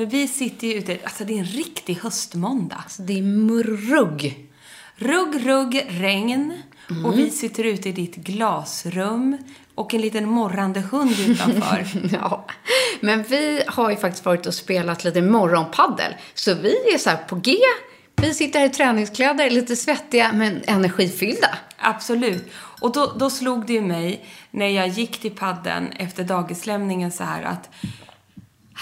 Men vi sitter ju ute, alltså det är en riktig höstmåndag. Alltså, det är murrugg. Rugg, rugg, regn. Och vi sitter ute i ditt glasrum. Och en liten morrande hund utanför. Ja, men vi har ju faktiskt varit och spelat lite morgonpaddel. Så vi är så här på G. Vi sitter här i träningskläder, lite svettiga men energifyllda. Absolut. Och då, då slog det ju mig när jag gick till padden efter dagislämningen så här att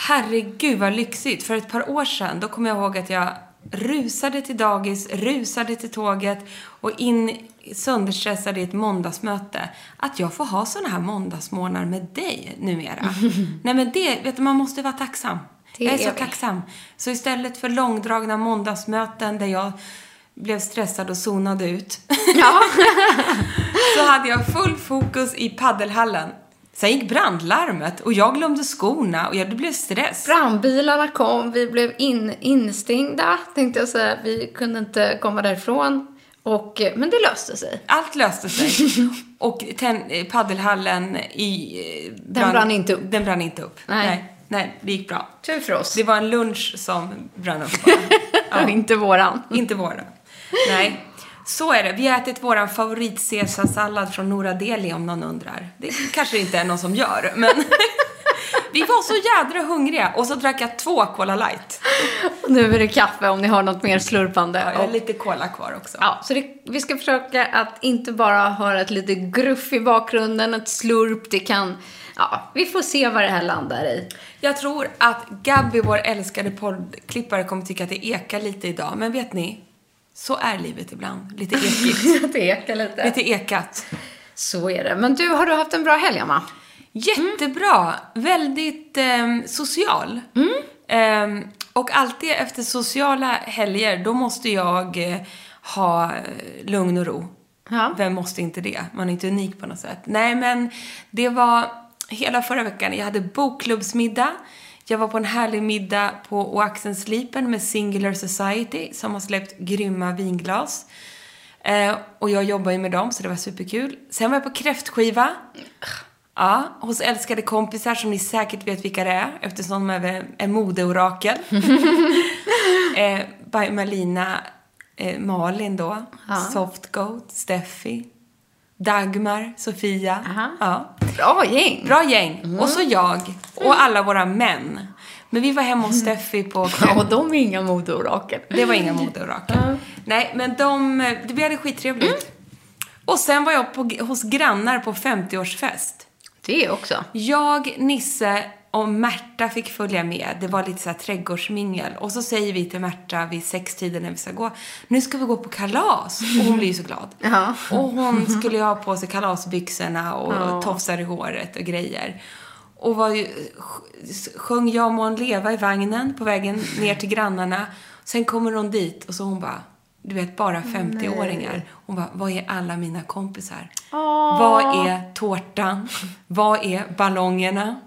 herregud vad lyxigt. För ett par år sedan, då kommer jag ihåg att jag rusade till dagis, rusade till tåget och in sönderstressad i ett måndagsmöte. Att jag får ha såna här måndagsmorgnar med dig numera. Nej men det, vet du, man måste vara tacksam. Det jag är, är så vi. tacksam. Så istället för långdragna måndagsmöten där jag blev stressad och zonade ut. Ja. så hade jag full fokus i paddelhallen. Sen gick brandlarmet och jag glömde skorna och jag, det blev stress. Brandbilarna kom, vi blev in, instängda, tänkte jag säga. Vi kunde inte komma därifrån. Och, eh, men det löste sig. Allt löste sig. Och ten, eh, paddelhallen i... eh, Den brann inte upp. Den brann inte upp. Nej. Nej, nej det gick bra. Tur för oss. Det var en lunch som brann upp bara. Ja. inte våran. Inte våra. Nej. Så är det. Vi har ätit våran favorit caesarsallad från Nora Deli om någon undrar. Det kanske inte är någon som gör, men vi var så jädra hungriga och så drack jag två Cola light. Och nu är det kaffe om ni har något mer slurpande. Ja, jag har lite cola kvar också. Ja, så det, vi ska försöka att inte bara höra ett lite gruff i bakgrunden, ett slurp, det kan... Ja, vi får se vad det här landar i. Jag tror att Gabby, vår älskade poddklippare, kommer tycka att det ekar lite idag. Men vet ni? Så är livet ibland. Lite ekigt. det ekar lite. lite ekat. Så är det. Men du, har du haft en bra helg, Emma? Jättebra. Väldigt ehm, social. Ehm, och alltid efter sociala helger, då måste jag eh, ha eh, lugn och ro. Ja. Vem måste inte det? Man är inte unik på något sätt. Nej, men det var hela förra veckan. Jag hade bokklubbsmiddag. Jag var på en härlig middag på Oaxenslipen med Singular Society som har släppt grymma vinglas. Eh, och jag jobbar ju med dem, så det var superkul. Sen var jag på kräftskiva. Ja, hos älskade kompisar som ni säkert vet vilka det är eftersom de är är modeorakel. eh, by Malina, eh, Malin då, Soft Goat, Steffi, Dagmar, Sofia. Aha. Ja. Bra gäng. Bra gäng. Och så jag och alla våra män. Men vi var hemma hos Steffi på Ja, och de är inga modeorakel. det var inga modeorakel. Nej, men de, vi hade skittrevligt. Och sen var jag på, hos grannar på 50-årsfest. Det också. Jag, Nisse och Märta fick följa med. Det var lite så här trädgårdsmingel. Och så säger vi till Märta vid sextiden när vi ska gå, nu ska vi gå på kalas. Och hon blir ju så glad. Ja. Och hon skulle ju ha på sig kalasbyxorna och tofsar i håret och grejer. Och var ju, sjöng Jag må hon leva i vagnen på vägen ner till grannarna. Sen kommer hon dit och så hon bara, du vet bara 50-åringar. Hon bara, vad är alla mina kompisar? Vad är tårtan? Vad är ballongerna?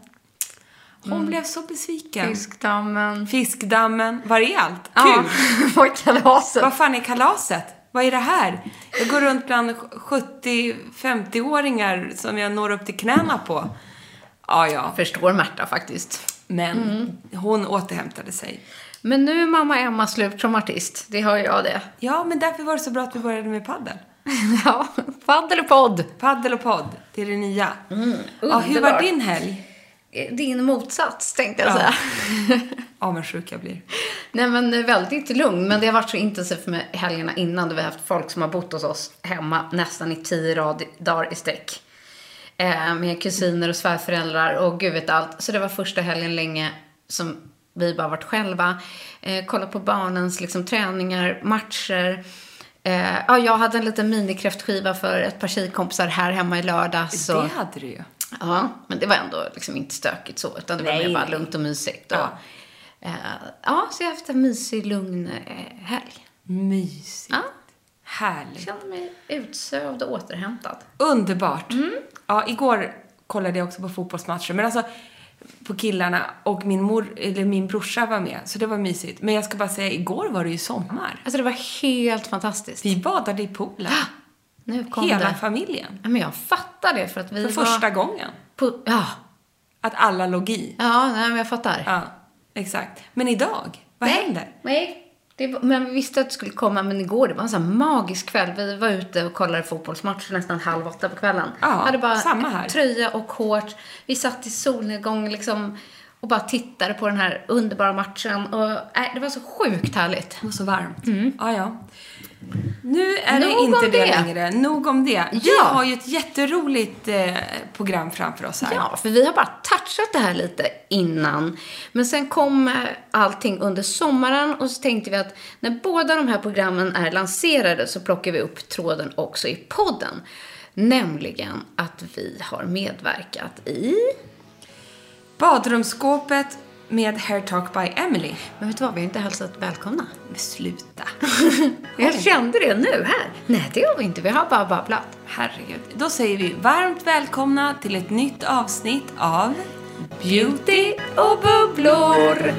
Hon blev så besviken. Fiskdammen. Fiskdammen. Var är allt? Kul! Ja, var kalaset. Vad fan är kalaset? Vad är det här? Jag går runt bland 70-50-åringar som jag når upp till knäna på. Ja, ja. Förstår Märta faktiskt. Men hon återhämtade sig. Men nu är mamma Emma slut som artist. Det har jag det. Ja, men därför var det så bra att vi började med paddel. Ja, paddel och podd. Paddel och podd, det är det nya. ja, hur var din helg? Din motsats, tänkte jag Ja. säga. Avundsjuk jag blir. Nej, men väldigt lugn. Men det har varit så intensivt med helgerna innan. Då vi har haft folk som har bott hos oss hemma nästan i tio rad, dagar i sträck. Eh, med kusiner och svärföräldrar och gud vet allt. Så det var första helgen länge som vi bara varit själva. Eh, kollat på barnens liksom, träningar, matcher. Eh, ja, jag hade en liten minikräftskiva för ett par tjejkompisar här hemma i lördags. och- Det hade du ju. Ja, men det var ändå liksom inte stökigt så, utan det var Nej, mer bara nej. lugnt och mysigt. Och, Ja. eh, ja, så jag har haft en mysig, lugn eh, helg. Mysigt. Ja, Härligt. jag känner mig utsövd och återhämtad. Underbart. Ja, igår kollade jag också på fotbollsmatcher. Men alltså, på killarna och min mor, eller min brorsa var med. Så det var mysigt. Men jag ska bara säga, igår var det ju sommar. Alltså det var helt fantastiskt. Vi badade i poolen. Nu kom Hela det. familjen. Ja, men jag fattar det för att vi För var... första gången. På, ja, Att alla låg i. ja nej, men jag fattar. Ja, exakt. Men idag, vad nej, händer? Nej. Var, men vi visste att det skulle komma, men igår det var en sån magisk kväll. Vi var ute och kollade fotbollsmatch nästan halv åtta på kvällen. Ja, hade bara samma här. tröja och shorts. Vi satt i solnedgång liksom och bara tittade på den här underbara matchen. Och, nej, det var så sjukt härligt. Det var så varmt. Ja, ja. Nu är det. Nog inte om det, det. längre. Nog om det. Vi Ja. har ju ett jätteroligt eh, program framför oss här. Ja, för vi har bara touchat det här lite innan. Men sen kom eh, allting under sommaren och så tänkte vi att när båda de här programmen är lanserade så plockar vi upp tråden också i podden. Nämligen att vi har medverkat i... Badrumsskåpet med Hair Talk by Emily. Men vet du vad, vi har inte hälsat välkomna. Men sluta. Jag kände det nu här. Nej, det har vi inte. Vi har bara babblat. Herregud. Då säger vi varmt välkomna till ett nytt avsnitt av Beauty och bubblor.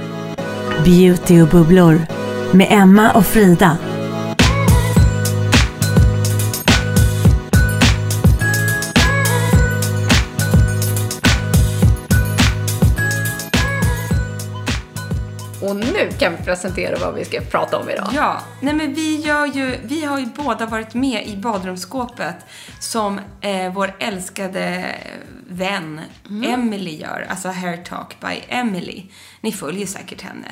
Beauty och bubblor med Emma och Frida. Och nu kan vi presentera vad vi ska prata om idag. Ja, nej men vi gör ju, vi har ju båda varit med i badrumsskåpet som eh, vår älskade vän Emily gör, alltså Hair Talk by Emily. Ni följer säkert henne.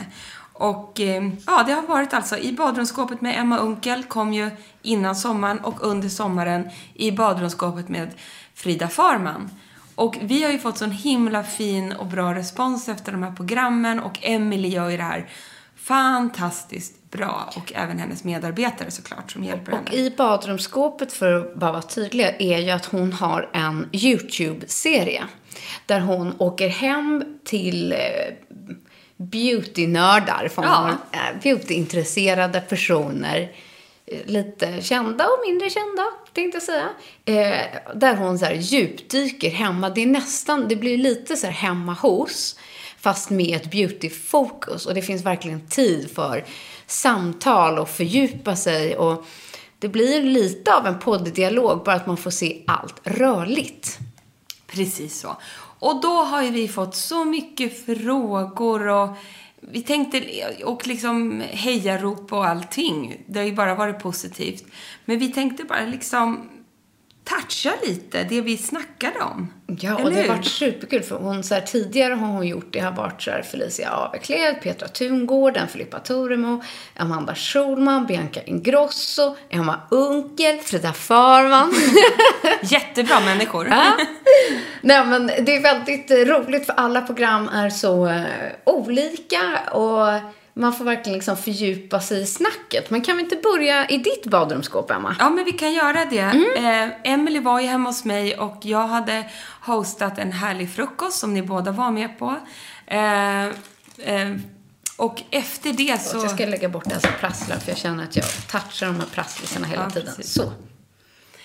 Och eh, ja, det har varit alltså i badrumsskåpet med Emma Unkel, kom ju innan sommaren och under sommaren i badrumsskåpet med Frida Farman. Och vi har ju fått sån himla fin och bra respons efter de här programmen och Emily gör ju det här fantastiskt bra och även hennes medarbetare såklart som hjälper Och henne. i badrumsskåpet, för att bara vara tydliga, är ju att hon har en YouTube-serie. Där hon åker hem till eh, beautynördar, Ja. eh, beautyintresserade personer. eh, Lite kända och mindre kända, tänkte jag säga. Eh, där hon så här djupdyker hemma. Det är nästan, det blir lite så här hemma hos. Fast med ett beautyfokus. Och det finns verkligen tid för samtal och fördjupa sig. Och det blir lite av en podddialog, bara att man får se allt rörligt. Precis så. Och då har ju vi fått så mycket frågor och vi tänkte, och liksom hejarop och allting. Det har ju bara varit positivt. Men vi tänkte bara liksom toucha lite det vi snackade om. Ja, och det har varit superkul för hon så här, tidigare har hon gjort, det har varit så här Felicia Aveklev, Petra Tungården, Filippa Toremo, Amanda Schulman, Bianca Ingrosso, Emma Unkel, Frida Farman. Jättebra människor. Ja. Nej, men det är väldigt roligt för alla program är så eh, olika och man får verkligen liksom fördjupa sig i snacket. Men kan vi inte börja i ditt badrumsskåp, Emma? Ja, men vi kan göra det. Mm. Eh, Emily var ju hemma hos mig och jag hade hostat en härlig frukost som ni båda var med på. Eh, eh, och efter det så... Jag ska lägga bort det här som prasslar för jag känner att jag touchar de här prasslisarna hela Ja, tiden. precis. Så.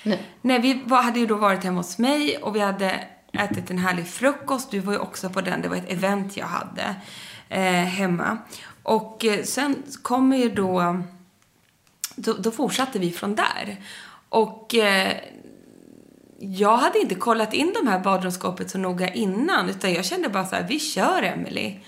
Nu. Nej, vi var, hade ju då varit hemma hos mig och vi hade ätit en härlig frukost. Du var ju också på den. Det var ett event jag hade eh, hemma. Och eh, sen kommer ju då, då... Då fortsatte vi från där. Och eh, jag hade inte kollat in de här badrumsskåpet så noga innan. Utan jag kände bara så här, vi kör Emily.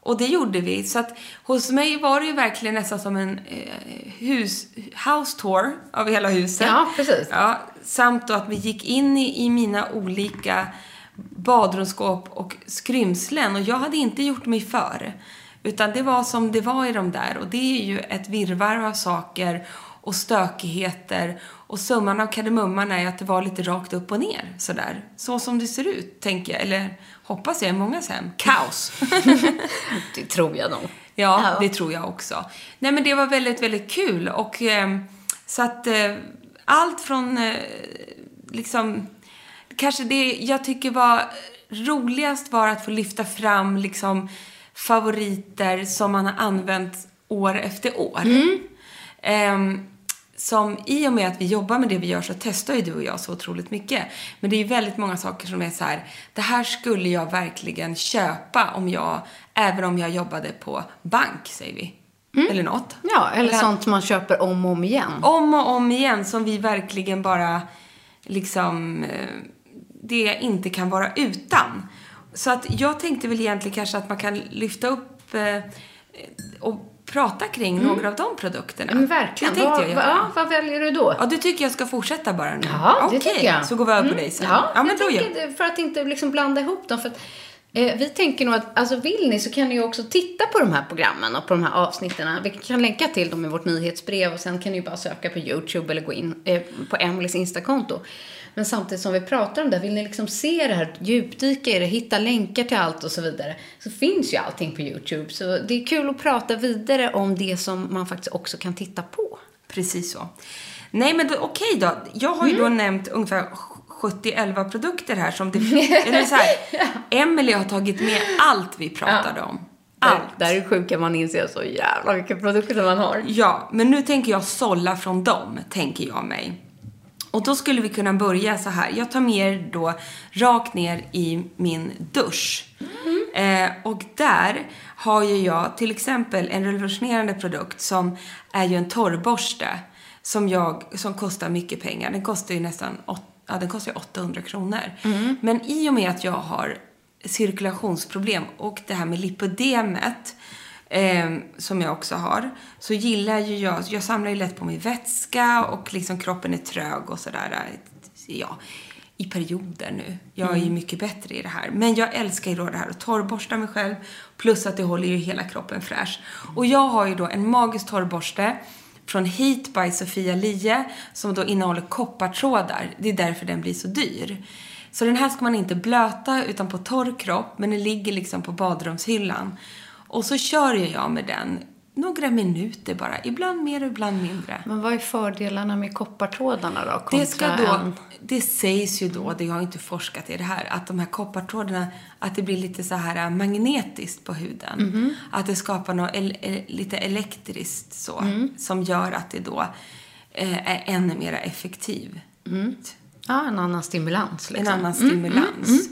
Och det gjorde vi. Så att hos mig var det ju verkligen nästan som en eh, hus, house tour av hela huset. Ja, precis. Ja, samt då att vi gick in i, i mina olika badrumsskåp och skrymslen. Och jag hade inte gjort mig för. Utan det var som det var i de där. Och det är ju ett virrvarr av saker och stökigheter. Och summan av kardemumman är att det var lite rakt upp och ner. Sådär. Så som det ser ut, tänker jag. Eller hoppas jag i mångas hem. Kaos. Det tror jag nog. Ja, Ja. det tror jag också. Nej, men det var väldigt, väldigt kul. Och eh, så att eh, allt från eh, liksom, kanske det jag tycker var roligast var att få lyfta fram liksom favoriter som man har använt år efter år. Ehm, som i och med att vi jobbar med det vi gör så testar ju du och jag så otroligt mycket. Men det är ju väldigt många saker som är så här, det här skulle jag verkligen köpa om jag, även om jag jobbade på bank, säger vi. Eller något. Ja, eller sånt man köper om och om igen. Om och om igen som vi verkligen bara liksom eh, det inte kan vara utan. Så att jag tänkte väl egentligen kanske att man kan lyfta upp eh, och prata kring några av de produkterna. Mm. Men verkligen. Det tänkte vad, jag göra. ja, vad väljer du då? Ja, du tycker jag ska fortsätta bara nu? Ja, det Okej, tycker jag. så går vi över på Mm. dig sen. Ja, men jag då gör för att inte liksom blanda ihop dem. För att, eh, vi tänker nog att, alltså vill ni så kan ni ju också titta på de här programmen och på de här avsnitten. Vi kan länka till dem i vårt nyhetsbrev och sen kan ni ju bara söka på YouTube eller gå in eh, på Emelies Instakonto. Men samtidigt som vi pratar om det, vill ni liksom se det här, djupdyka i det, hitta länkar till allt och så vidare, så finns ju allting på YouTube. Så det är kul att prata vidare om det som man faktiskt också kan titta på. Precis så. Nej, men okej då. Jag har ju Mm. då nämnt ungefär 70-11 produkter här som det... eller så här, Emily har tagit med allt vi pratade om. Allt. Där, där är sjuka man inser så jävla mycket produkter man har. Ja, men nu tänker jag sålla från dem, tänker jag mig. Och då skulle vi kunna börja så här. Jag tar med er då rakt ner i min dusch. Eh, och där har ju jag till exempel en revolutionerande produkt som är ju en torrborste. Som, jag, som kostar mycket pengar. Den kostar ju nästan åt, ja, den kostar ju 800 kronor. Men i och med att jag har cirkulationsproblem och det här med lipodemet eh, som jag också har, så gillar ju jag, jag samlar ju lätt på mig vätska och liksom kroppen är trög och sådär. Ja, i perioder nu. Jag är ju mycket bättre i det här. Men jag älskar ju då det här att torrborsta mig själv, plus att det håller ju hela kroppen fräsch. Och jag har ju då en magisk torrborste från Heat by Sofia Lie som då innehåller koppartrådar. Det är därför den blir så dyr. Så den här ska man inte blöta utan på torr kropp, men den ligger liksom på badrumshyllan. Och så kör jag med den några minuter bara, ibland mer och ibland mindre. Men vad är fördelarna med koppartrådarna då? Det ska då, en- det sägs ju då, det har jag inte forskat i det här, att de här koppartrådarna, att det blir lite så här äh, magnetiskt på huden. Mhm. Att det skapar något el, el, lite elektriskt så, Mm. som gör att det då eh, är ännu mer effektiv. Ja, en annan stimulans liksom. En annan stimulans.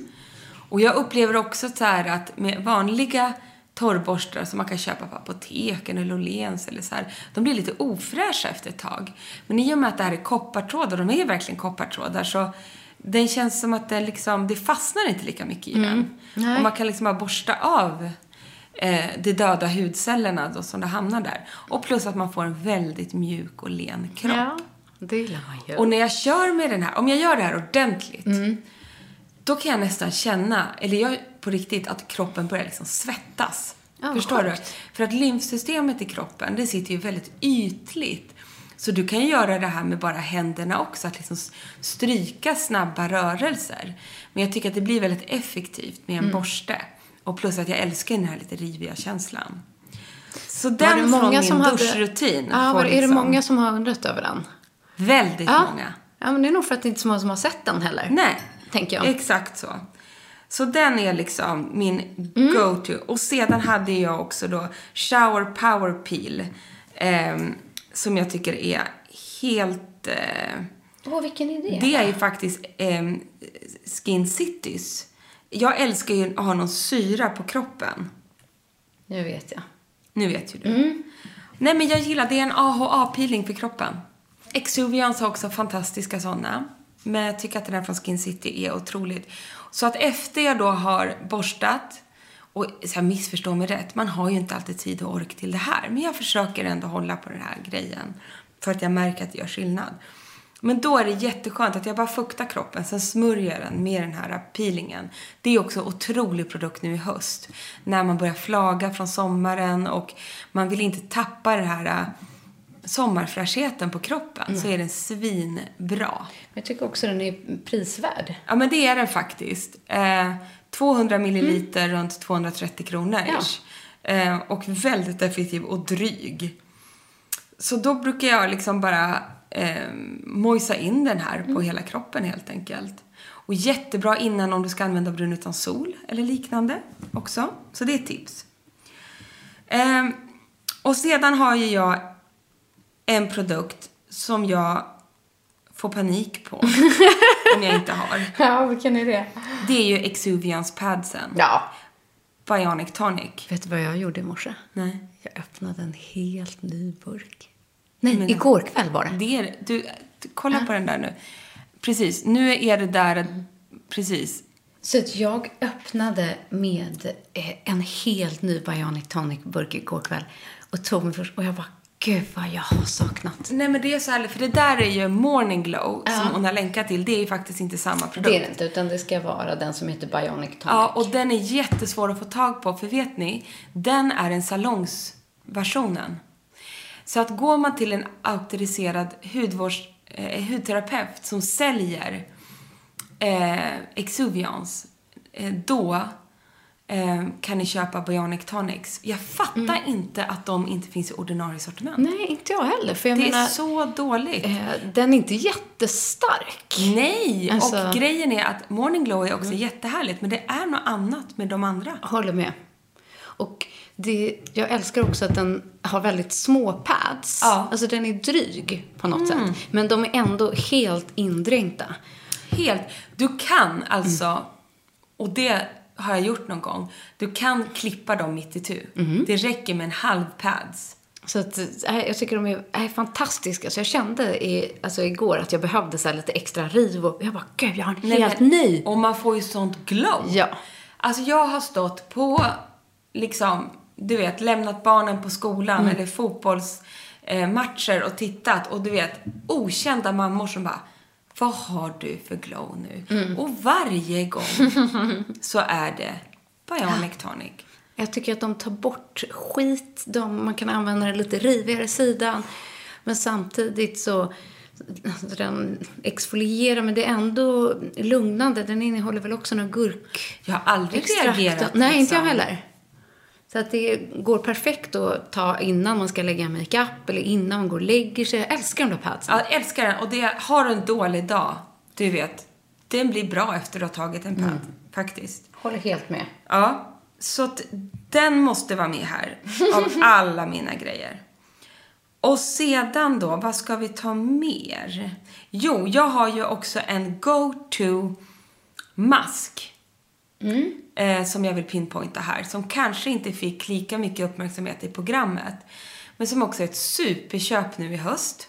Och jag upplever också så här att med vanliga torrborstar som man kan köpa på apoteken eller Åhléns eller så här, de blir lite ofräscha efter ett tag. Men i och med att det här är koppartrådar, de är verkligen koppartrådar, så den känns som att det liksom, det fastnar inte lika mycket i den. Nej. Och man kan liksom bara borsta av eh, de döda hudcellerna då, som det hamnar där. Och plus att man får en väldigt mjuk och len kropp. Ja, det gillar man ju. Och när jag kör med den här, om jag gör det här ordentligt, då kan jag nästan känna, eller jag på riktigt, att kroppen börjar liksom svettas. Ja, Förstår du? För att lymfsystemet i kroppen, det sitter ju väldigt ytligt. Så du kan göra det här med bara händerna också, att liksom stryka snabba rörelser. Men jag tycker att det blir väldigt effektivt med en Mm. borste. Och plus att jag älskar den här lite riviga känslan. Så Var den det från många min som hade- duschrutin Ja, var, är det liksom många som har undrat över den? Väldigt Ja. många. Ja, men det är nog för att det inte är så många som har sett den heller. Nej. Tänker jag. Exakt så. Så den är liksom min Mm. go-to. Och sedan hade jag också då Shower Power Peel. ehm, som jag tycker är helt... Eh, Åh, vilken idé. Det är faktiskt ehm, Skin Citys. Jag älskar ju att ha någon syra på kroppen. Nu vet jag. Nu vet ju du. Nej, men jag gillar det. är en AHA-peeling för kroppen. Exuvians har också fantastiska sådana. Men jag tycker att den här från Skin City är otroligt. Så att efter jag då har borstat, och så här, missförstå mig rätt, man har ju inte alltid tid och ork till det här. Men jag försöker ändå hålla på den här grejen. För att jag märker att det gör skillnad. Men då är det jätteskönt att jag bara fuktar kroppen, sen smörjer jag den med den här peelingen. Det är också en otrolig produkt nu i höst. När man börjar flaga från sommaren och man vill inte tappa det här äh, sommarfräschheten på kroppen så är den svinbra. Jag tycker också den är prisvärd. Ja, men det är den faktiskt. Eh, 200 milliliter runt 230 kronor Ja. eh, Och väldigt effektiv och dryg. Så då brukar jag liksom bara eh, mojsa in den här på hela kroppen helt enkelt. Och jättebra innan om du ska använda brun utan sol eller liknande också. Så det är ett tips. Eh, och sedan har ju jag en produkt som jag får panik på om jag inte har. Ja, vilken är det? Det är ju Exuvians padsen. Ja. Bionic Tonic. Vet du vad jag gjorde i morse? Nej. Jag öppnade en helt ny burk. Nej, igår kväll var det. Det är, du, du, kolla på den där nu. Precis, nu är det där, precis. Så att jag öppnade med eh, en helt ny Bionic Tonic-burk igår kväll och tog mig först och jag bara, gud vad jag har saknat. Nej men det är så härligt, för det där är ju Morning Glow som hon har länkat till. Det är ju faktiskt inte samma produkt. Det är det inte, utan det ska vara den som heter Bionic Tonic. Ja, och den är jättesvår att få tag på, för vet ni, den är en salongsversionen. Så att går man till en auktoriserad hudvårds, eh, hudterapeut som säljer eh, Exuvians, eh, då eh, kan ni köpa Bionic Tonics. Jag fattar inte att de inte finns i ordinarie sortiment. Nej, inte jag heller. För jag Det menar, är så dåligt. eh, den är inte jättestark. Nej! Alltså- Mm. Och grejen är att Morning Glow är också jättehärligt, men det är något annat med de andra. Håller med. Och det, jag älskar också att den har väldigt små pads. Ja. Mm. Alltså den är dryg på något sätt. Men de är ändå helt indränkta. Helt. Du kan alltså, och det har jag gjort någon gång, du kan klippa dem mitt i tu. Det räcker med en halv pads. Så att, äh, jag tycker de är, är fantastiska. Så jag kände i, alltså igår att jag behövde så här lite extra riv. Och jag bara, gud, jag har en Nej, helt men- ny. Och man får ju sånt glow. Ja. Alltså jag har stått på, liksom, du vet, lämnat barnen på skolan Mm. eller fotbollsmatcher och tittat och du vet, okända mammor som bara vad har du för glow nu? Mm. Och varje gång så är det Bionic Tonic. Jag tycker att de tar bort skit. De, man kan använda den lite rivigare sidan. Men samtidigt så... Alltså den exfolierar, men det är ändå lugnande. Den innehåller väl också några gurk... Jag har aldrig extrakt. reagerat. Nej, inte jag liksom. heller. Så att det går perfekt att ta innan man ska lägga makeup eller innan man går och lägger sig. Jag älskar de där padsen. Ja, jag älskar den. Och det, har du en dålig dag, du vet, den blir bra efter att du har tagit en pad. Mm. Faktiskt. Håller helt med. Ja, så att den måste vara med här. Av alla mina grejer. Och sedan då, vad ska vi ta mer? Jo, jag har ju också en go-to mask. Eh, som jag vill pinpointa här. Som kanske inte fick lika mycket uppmärksamhet i programmet. Men som också är ett superköp nu i höst.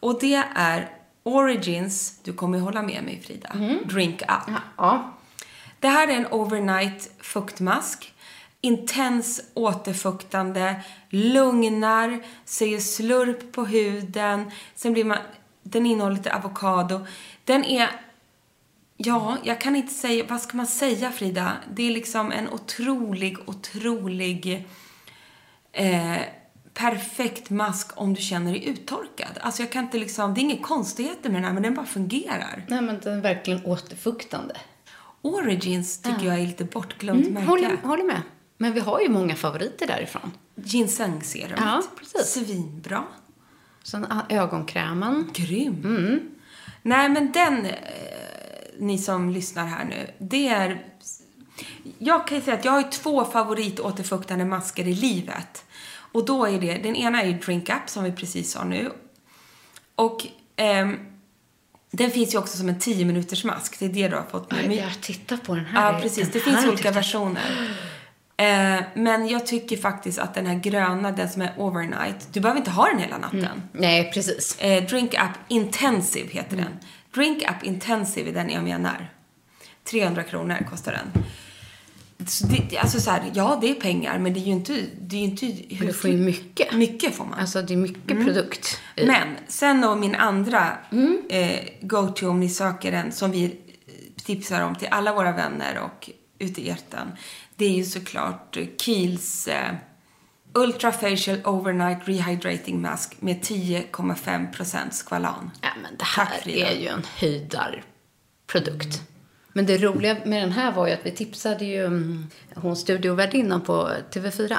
Och det är Origins, du kommer ju hålla med mig Frida, Drink Up. Ja. Det här är en overnight fuktmask. Intens återfuktande, lugnar, säger slurp på huden. Sen blir man, den innehåller lite avokado. Den är, ja, jag kan inte säga, vad ska man säga Frida? Det är liksom en otrolig, otrolig eh, perfekt mask om du känner dig uttorkad. Alltså jag kan inte liksom, det är inga konstigheter med den här men den bara fungerar. Nej, men den är verkligen återfuktande. Origins tycker jag är lite bortglömt märke. Håller, håller med. Men vi har ju många favoriter därifrån. Ginsengserumet. Ja, precis. Svinbra. Sen ah, ögonkrämen. Grym. Nej, men den, eh, ni som lyssnar här nu, det är... Jag kan ju säga att jag har två favoritåterfuktande masker i livet. Och då är det, den ena är ju Drink Up som vi precis sa nu. Och ehm, Den finns ju också som en 10 minuters mask. Det är det du har fått nu. Men- Jag tittar på den här. Ja, precis. Den Det finns olika jag- versioner. Eh, men jag tycker faktiskt att den här gröna, den som är overnight, du behöver inte ha den hela natten. Nej, precis. Eh, Drink Up Intensive heter den. Drink Up Intensive är den jag menar. 300 kronor kostar den. Så det, alltså så här, ja det är pengar men det är ju inte... Det är ju inte Men du får ju mycket. Mycket får man. Alltså, det är mycket Mm. produkt. Men sen då min andra Mm. eh, go-to om ni söker en som vi eh, tipsar om till alla våra vänner och ute i etern. Det är ju såklart eh, Kiehl's eh, Ultra Facial Overnight Rehydrating Mask med 10,5% skvalan. Ja, men det Tack, här Frida. är ju en höjdarprodukt. Men det roliga med den här var ju att vi tipsade ju mm, hon studiovärdinnan på TV4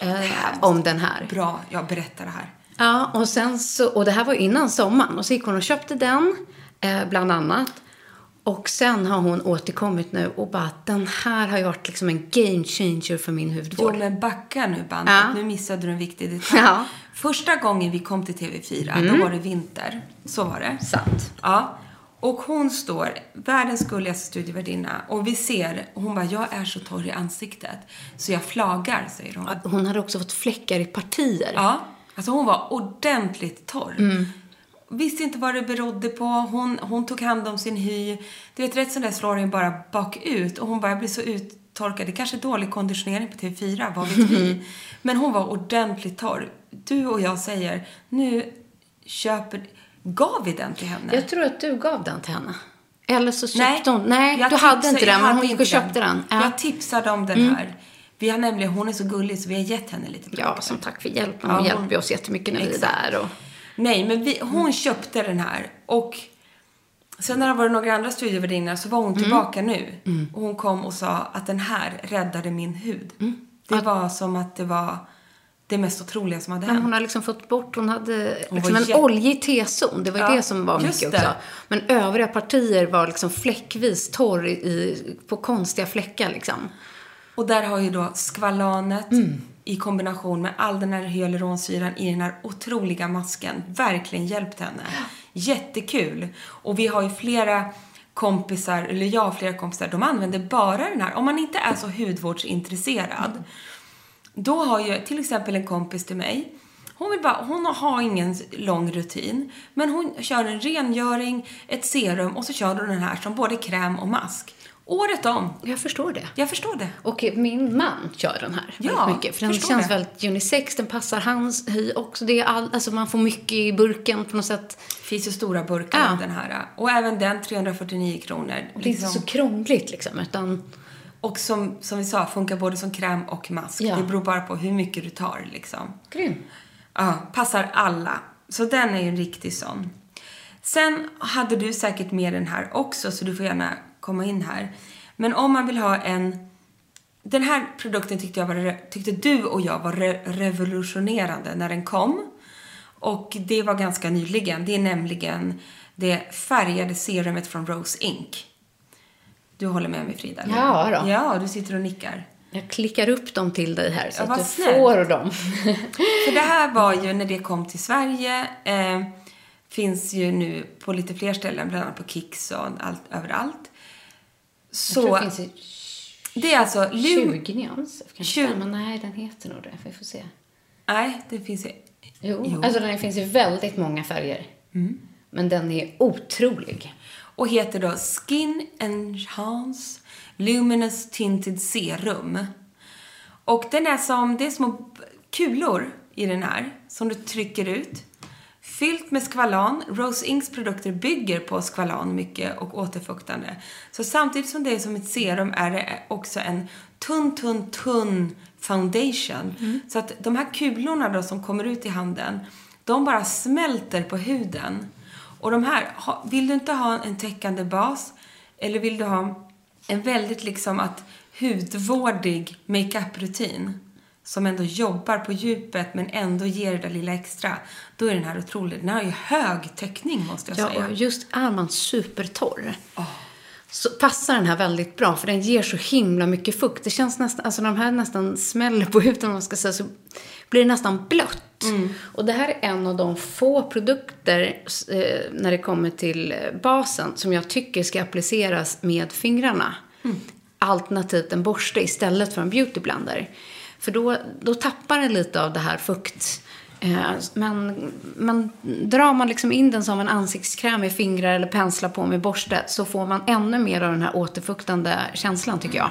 eh, om den här. Bra, jag berättar det här. Ja, och sen så, och det här var innan sommaren. Och så gick hon och köpte den, eh, bland annat. Och sen har hon återkommit nu och bara den här har ju varit liksom en game changer för min Jo, huvudvård. men backa nu bandet. Ja. Nu missade du en viktig detalj. Ja. Första gången vi kom till TV4, Mm. då var det vinter. Så var det. Sant. Ja. Och hon står, världens gulligaste studievärdinna, och vi ser, och hon bara, jag är så torr i ansiktet. Så jag flagar, säger hon. Hon hade också fått fläckar i partier. Ja, alltså hon var ordentligt torr. Mm. Visste inte vad det berodde på. Hon, hon tog hand om sin hy. Du vet, rätt som det slår hon bara bakut. Och hon bara, jag blir så uttorkad. Det kanske är dålig konditionering på TV4, vad vet vi? Men hon var ordentligt torr. Du och jag säger, nu köper... Gav vi den till henne? Jag tror att du gav den till henne. Eller så köpte Nej, hon... Nej, du hade inte den, men hon gick och köpte den. Ja. Jag tipsade om den Mm. här. Vi har nämligen, hon är så gullig så vi har gett henne lite Ja, produkter. som tack för hjälpen. Ja, Hon hon- hjälper oss jättemycket när vi är Exakt. där. Och... Nej, men vi, hon köpte den här och sen när det var några andra studievärdinnor så var hon Mm. tillbaka nu. Och hon kom och sa att den här räddade min hud. Mm. Det var som att det var det mest otroliga som hade Men hänt. hon har liksom fått bort, hon hade Hon liksom en jätte- oljig T-zon. Det var ju Ja, det som var mycket också. Men övriga partier var liksom fläckvis torr i, på konstiga fläckar liksom. Och där har ju då skvalanet Mm i kombination med all den här hyaluronsyran i den här otroliga masken verkligen hjälpt henne. Jättekul! Och vi har ju flera kompisar, eller jag har flera kompisar, de använder bara den här. Om man inte är så hudvårdsintresserad, då har ju till exempel en kompis till mig, hon, vill bara, hon har ingen lång rutin, men hon kör en rengöring, ett serum och så kör hon den här som både kräm och mask. Året om. Jag förstår det. Jag förstår det. Och min man kör den här Ja, väldigt mycket. För den känns det. väldigt unisex, den passar hans hy också. Det är all, alltså man får mycket i burken på något sätt. Det finns ju stora burkar Ja. den här. Och även den 349 kronor. Och det är inte så krångligt liksom, utan Och som, som vi sa, funkar både som kräm och mask. Ja. Det beror bara på hur mycket du tar liksom. grym. Ja, passar alla. Så den är ju en riktig sån. Sen hade du säkert med den här också, så du får gärna komma in här. Men om man vill ha en... Den här produkten tyckte, jag var, tyckte du och jag var re, revolutionerande när den kom. Och det var ganska nyligen. Det är nämligen det färgade serumet från Rose Inc. Du håller med mig Frida? Ja då. Ja, du sitter och nickar. Jag klickar upp dem till dig här så Ja, att du snällt. får dem. För det här var ju när det kom till Sverige. Eh, finns ju nu på lite fler ställen, bland annat på Kicks och allt, överallt. Så Jag tror det finns i det är alltså Lum... 20 nyanser kanske. 20. Men nej, den heter nog det. Vi får se. Nej, det finns ju... Jo, Jo. alltså den finns i väldigt många färger. Men den är otrolig. Och heter då Skin Enhance Luminous Tinted Serum. Och den är som, det är små kulor i den här som du trycker ut. Fyllt med skvalan. Rose Inks produkter bygger på skvalan mycket och återfuktande. Så samtidigt som det är som ett serum är det också en tunn, tunn, tunn foundation. Så att de här kulorna då som kommer ut i handen, de bara smälter på huden. Och de här, vill du inte ha en täckande bas eller vill du ha en väldigt liksom att hudvårdig makeup-rutin som ändå jobbar på djupet men ändå ger det där lilla extra, då är den här otrolig. Den har ju hög täckning måste jag Ja, säga. och just är man supertorr. så passar den här väldigt bra. För den ger så himla mycket fukt. Det känns nästan, alltså de här nästan smäller på huden om man ska säga. Så blir det nästan blött. Och det här är en av de få produkter eh, när det kommer till basen som jag tycker ska appliceras med fingrarna. Alternativt en borste istället för en beautyblender. För då, då tappar den lite av det här fukt. Eh, men, men drar man liksom in den som en ansiktskräm i fingrar eller penslar på med borste så får man ännu mer av den här återfuktande känslan tycker jag.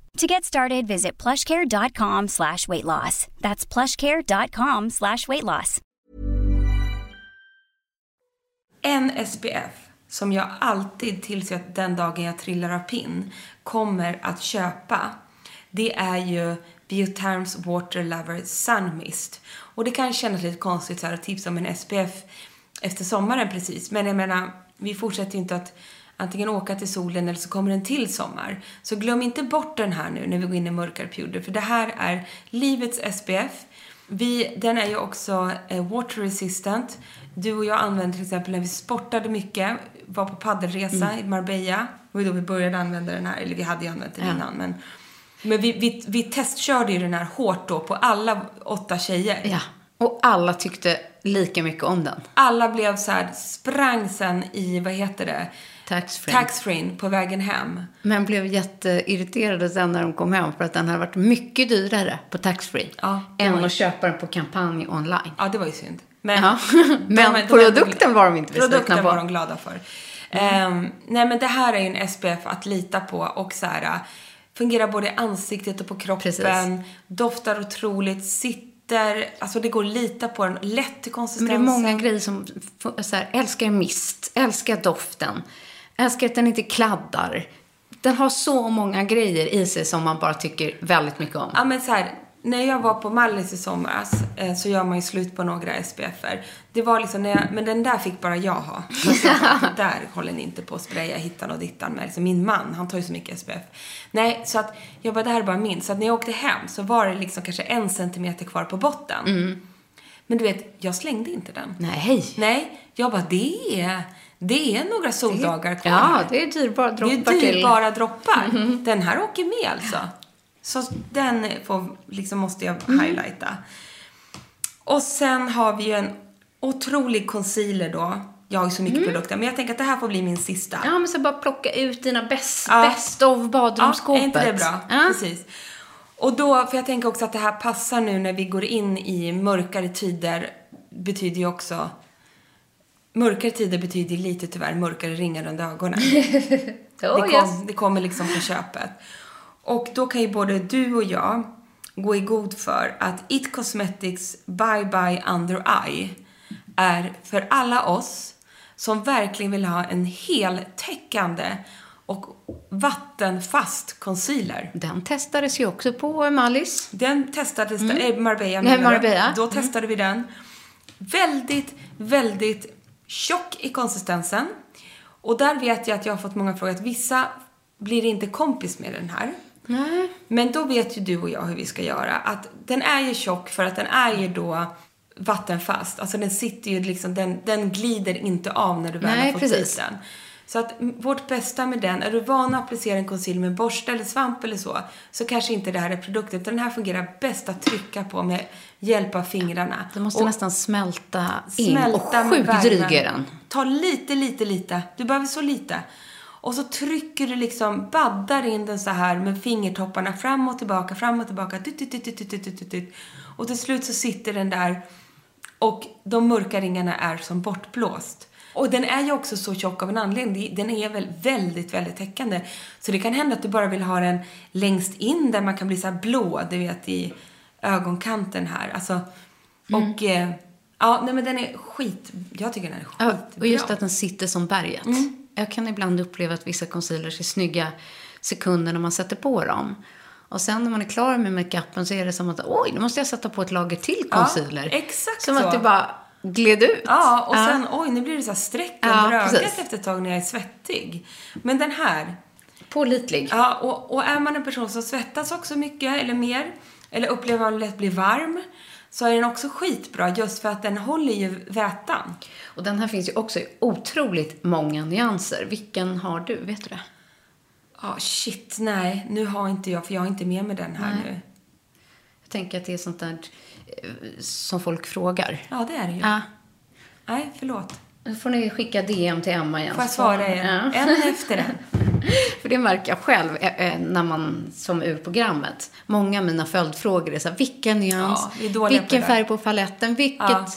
To get started, visit plushcare.com slash weight loss. That's plushcare.com slash weight loss. En SPF som jag alltid tills jag, den dagen jag trillar av pinn kommer att köpa. Det är ju Bioterms Water Lover Sun Mist. Och det kan kännas lite konstigt så här att tipsa om en SPF efter sommaren precis. Men jag menar, vi fortsätter ju inte att antingen åka till solen eller så kommer en till sommar. Så glöm inte bort den här nu när vi går in i mörkare perioder. För det här är livets SPF. Vi, den är ju också eh, water resistant. Du och jag använde till exempel när vi sportade mycket, var på paddelresa i Marbella. Det var då vi började använda den här, eller vi hade ju använt den innan. Men, men vi, vi, vi testkörde ju den här hårt då på alla åtta tjejer. Ja. Och alla tyckte lika mycket om den. Alla blev så här, sprang sen i, vad heter det? Taxfree. Taxfree på vägen hem. Men blev jätteirriterade sen när de kom hem för att den hade varit mycket dyrare på taxfree Ja, än att köpa den på kampanj online. Ja, det var ju synd. Men, Ja. Men de- de- produkten var de inte besvikna Produkten på. var de glada för. Ehm, nej, men det här är ju en SPF att lita på och så här, fungerar både i ansiktet och på kroppen. Precis. Doftar otroligt, sitter, alltså det går att lita på den. Lätt Men konsistensen. det är många grejer som, så här, älskar mist, älskar doften, älskar att den inte kladdar. Den har så många grejer i sig som man bara tycker väldigt mycket om. Ja, men så här, när jag var på Mallis i somras eh, så gör man ju slut på några SPFer. Det var liksom när jag, men den där fick bara jag ha. Alltså, där håller ni inte på att spraya hittan och dittan med. Liksom, min man, han tar ju så mycket SPF. Nej, så att jag bara, det här är bara min. Så att när jag åkte hem så var det liksom kanske en centimeter kvar på botten. Men du vet, jag slängde inte den. Nej. Nej, jag bara, det är, det är några soldagar kvar Ja, det är dyrbara droppar Det är till. dyrbara droppar. Den här åker med alltså. Så den får, liksom måste jag highlighta. Och sen har vi ju en otrolig concealer då. Jag har ju så mycket produkter, men jag tänker att det här får bli min sista. Ja, men så bara plocka ut dina bäst, Ja. best of badrumsskåpet. Ja, är inte det bra? Ja. Precis. Och då, för jag tänker också att det här passar nu när vi går in i mörkare tider, betyder ju också Mörkare tider betyder lite tyvärr mörkare ringar under ögonen. Oh, det, kom, det kommer liksom på köpet. Och då kan ju både du och jag gå i god för att It Cosmetics Bye Bye Under Eye är för alla oss som verkligen vill ha en heltäckande och vattenfast concealer. Den testades ju också på Mallis. Den testades, mm. Marbella Nej? Marbella. Då Mm. testade vi den. väldigt, väldigt tjock i konsistensen. Och där vet jag att jag har fått många frågor att vissa blir inte kompis med den här. Nej. Men då vet ju du och jag hur vi ska göra. Att den är ju tjock för att den är ju då vattenfast. Alltså den sitter ju liksom, den, den glider inte av när du väl Nej, har fått precis. dit den. Så att vårt bästa med den, är du van att applicera en concealer med borste eller svamp eller så, så kanske inte det här är produkten. Utan den här fungerar bäst att trycka på med hjälp av fingrarna. Det måste Och nästan smälta in. smälta och sjukt dryg är den. Ta lite, lite, lite. Du behöver så lite. Och så trycker du liksom, baddar in den så här med fingertopparna fram och tillbaka, fram och tillbaka. Tut, tut, tut, tut, tut, tut, tut, tut. Och till slut så sitter den där och de mörka ringarna är som bortblåst. Och den är ju också så tjock av en anledning. Den är väl väldigt, väldigt täckande. Så det kan hända att du bara vill ha den längst in där man kan bli så blå, du vet i ögonkanten här. Alltså, Mm. och eh, ja, nej men den är skit, jag tycker den är skitbra. Ja, och just att den sitter som berget. Mm. Jag kan ibland uppleva att vissa concealers är snygga sekunder när man sätter på dem. Och sen när man är klar med makeupen så är det som att oj, nu måste jag sätta på ett lager till Ja, concealer. exakt Som så. att det bara gled ut. Ja, och sen oj, nu blir det så här streck Ja, under ögat precis. efter ett tag när jag är svettig. Men den här, Pålitlig. Ja, och, och är man en person som svettas också mycket eller mer, eller upplever att man lätt blir varm, så är den också skitbra just för att den håller ju vätan. Och den här finns ju också i otroligt många nyanser. Vilken har du? Vet du det? Ja, shit, nej, nu har inte jag, för jag har inte med mig den här Nej. nu. Jag tänker att det är sånt där som folk frågar. Ja, det är det ju. Ja. Nej, förlåt. Då får ni skicka DM till Emma igen. Får jag svara er? Ja. En efter en. För det märker jag själv eh, eh, när man, som ur programmet, många av mina följdfrågor är så här, vilken nyans, Ja, på vilken det. färg på paletten, vilket... Ja.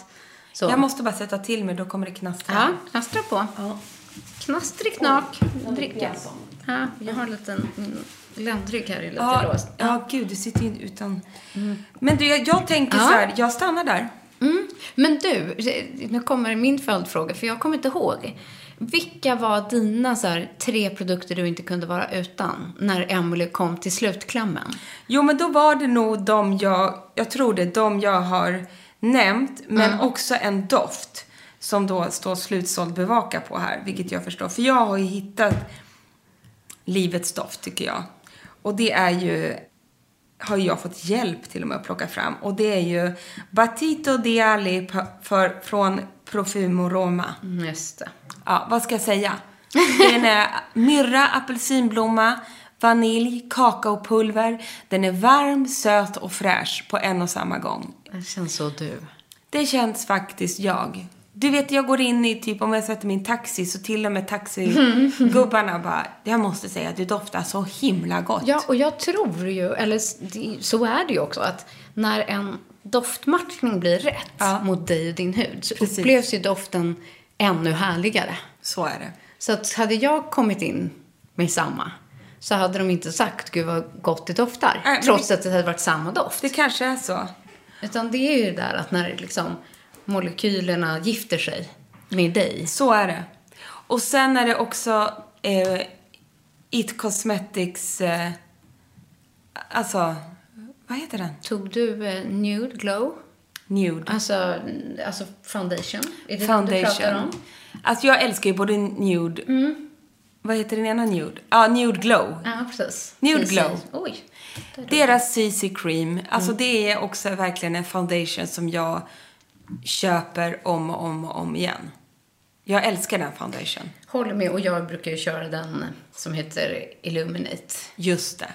Så. Jag måste bara sätta till mig, då kommer det knastra. Ja, knastra på. Knastrig-knak. Dricka. Ja, jag har en liten mm, ländrygg här, är lite Ja, låst. ja, gud, du sitter ju utan... Men du, jag, jag tänker Ja. så här, jag stannar där. Mm. Men du, nu kommer min följdfråga, för jag kommer inte ihåg. Vilka var dina så här, tre produkter du inte kunde vara utan när Emily kom till slutklämmen? Jo, men då var det nog de jag, jag tror det är de jag har nämnt, men också en doft som då står slutsåld bevaka på här, vilket jag förstår. För jag har ju hittat livets doft, tycker jag. Och det är ju, har jag fått hjälp till och med att plocka fram. Och det är ju Batito di Ali pa- för, från Profumo Roma. Mm, Just det. Ja, vad ska jag säga? Den är myrra, apelsinblomma, vanilj, kakaopulver. Den är varm, söt och fräsch på en och samma gång. Det känns så du. Det känns faktiskt jag. Du vet, jag går in i, typ om jag sätter min taxi, så till och med taxigubbarna bara, jag måste säga att du doftar så himla gott. Ja, och jag tror ju, eller det- så är det ju också, att när en doftmatchning blir rätt Ja. mot dig och din hud så Precis. upplevs ju doften ännu härligare. Så är det. Så att hade jag kommit in med samma så hade de inte sagt gud vad gott det doftar. Men trots det- att det hade varit samma doft. Det kanske är så. Utan det är ju det där att när liksom molekylerna gifter sig med dig. Så är det. Och sen är det också eh, It Cosmetics, eh, alltså, vad heter den? Tog du eh, Nude Glow? Nude. Alltså, alltså foundation? Är det den du pratar Foundation. om? Alltså jag älskar ju både nude, vad heter den ena nude? Ja, nude glow. Ja, precis. Nude Precis. Glow. Oj. Deras CC cream, alltså det är också verkligen en foundation som jag köper om och om och om igen. Jag älskar den foundation. Håller med. Och jag brukar ju köra den som heter Illuminate. Just det.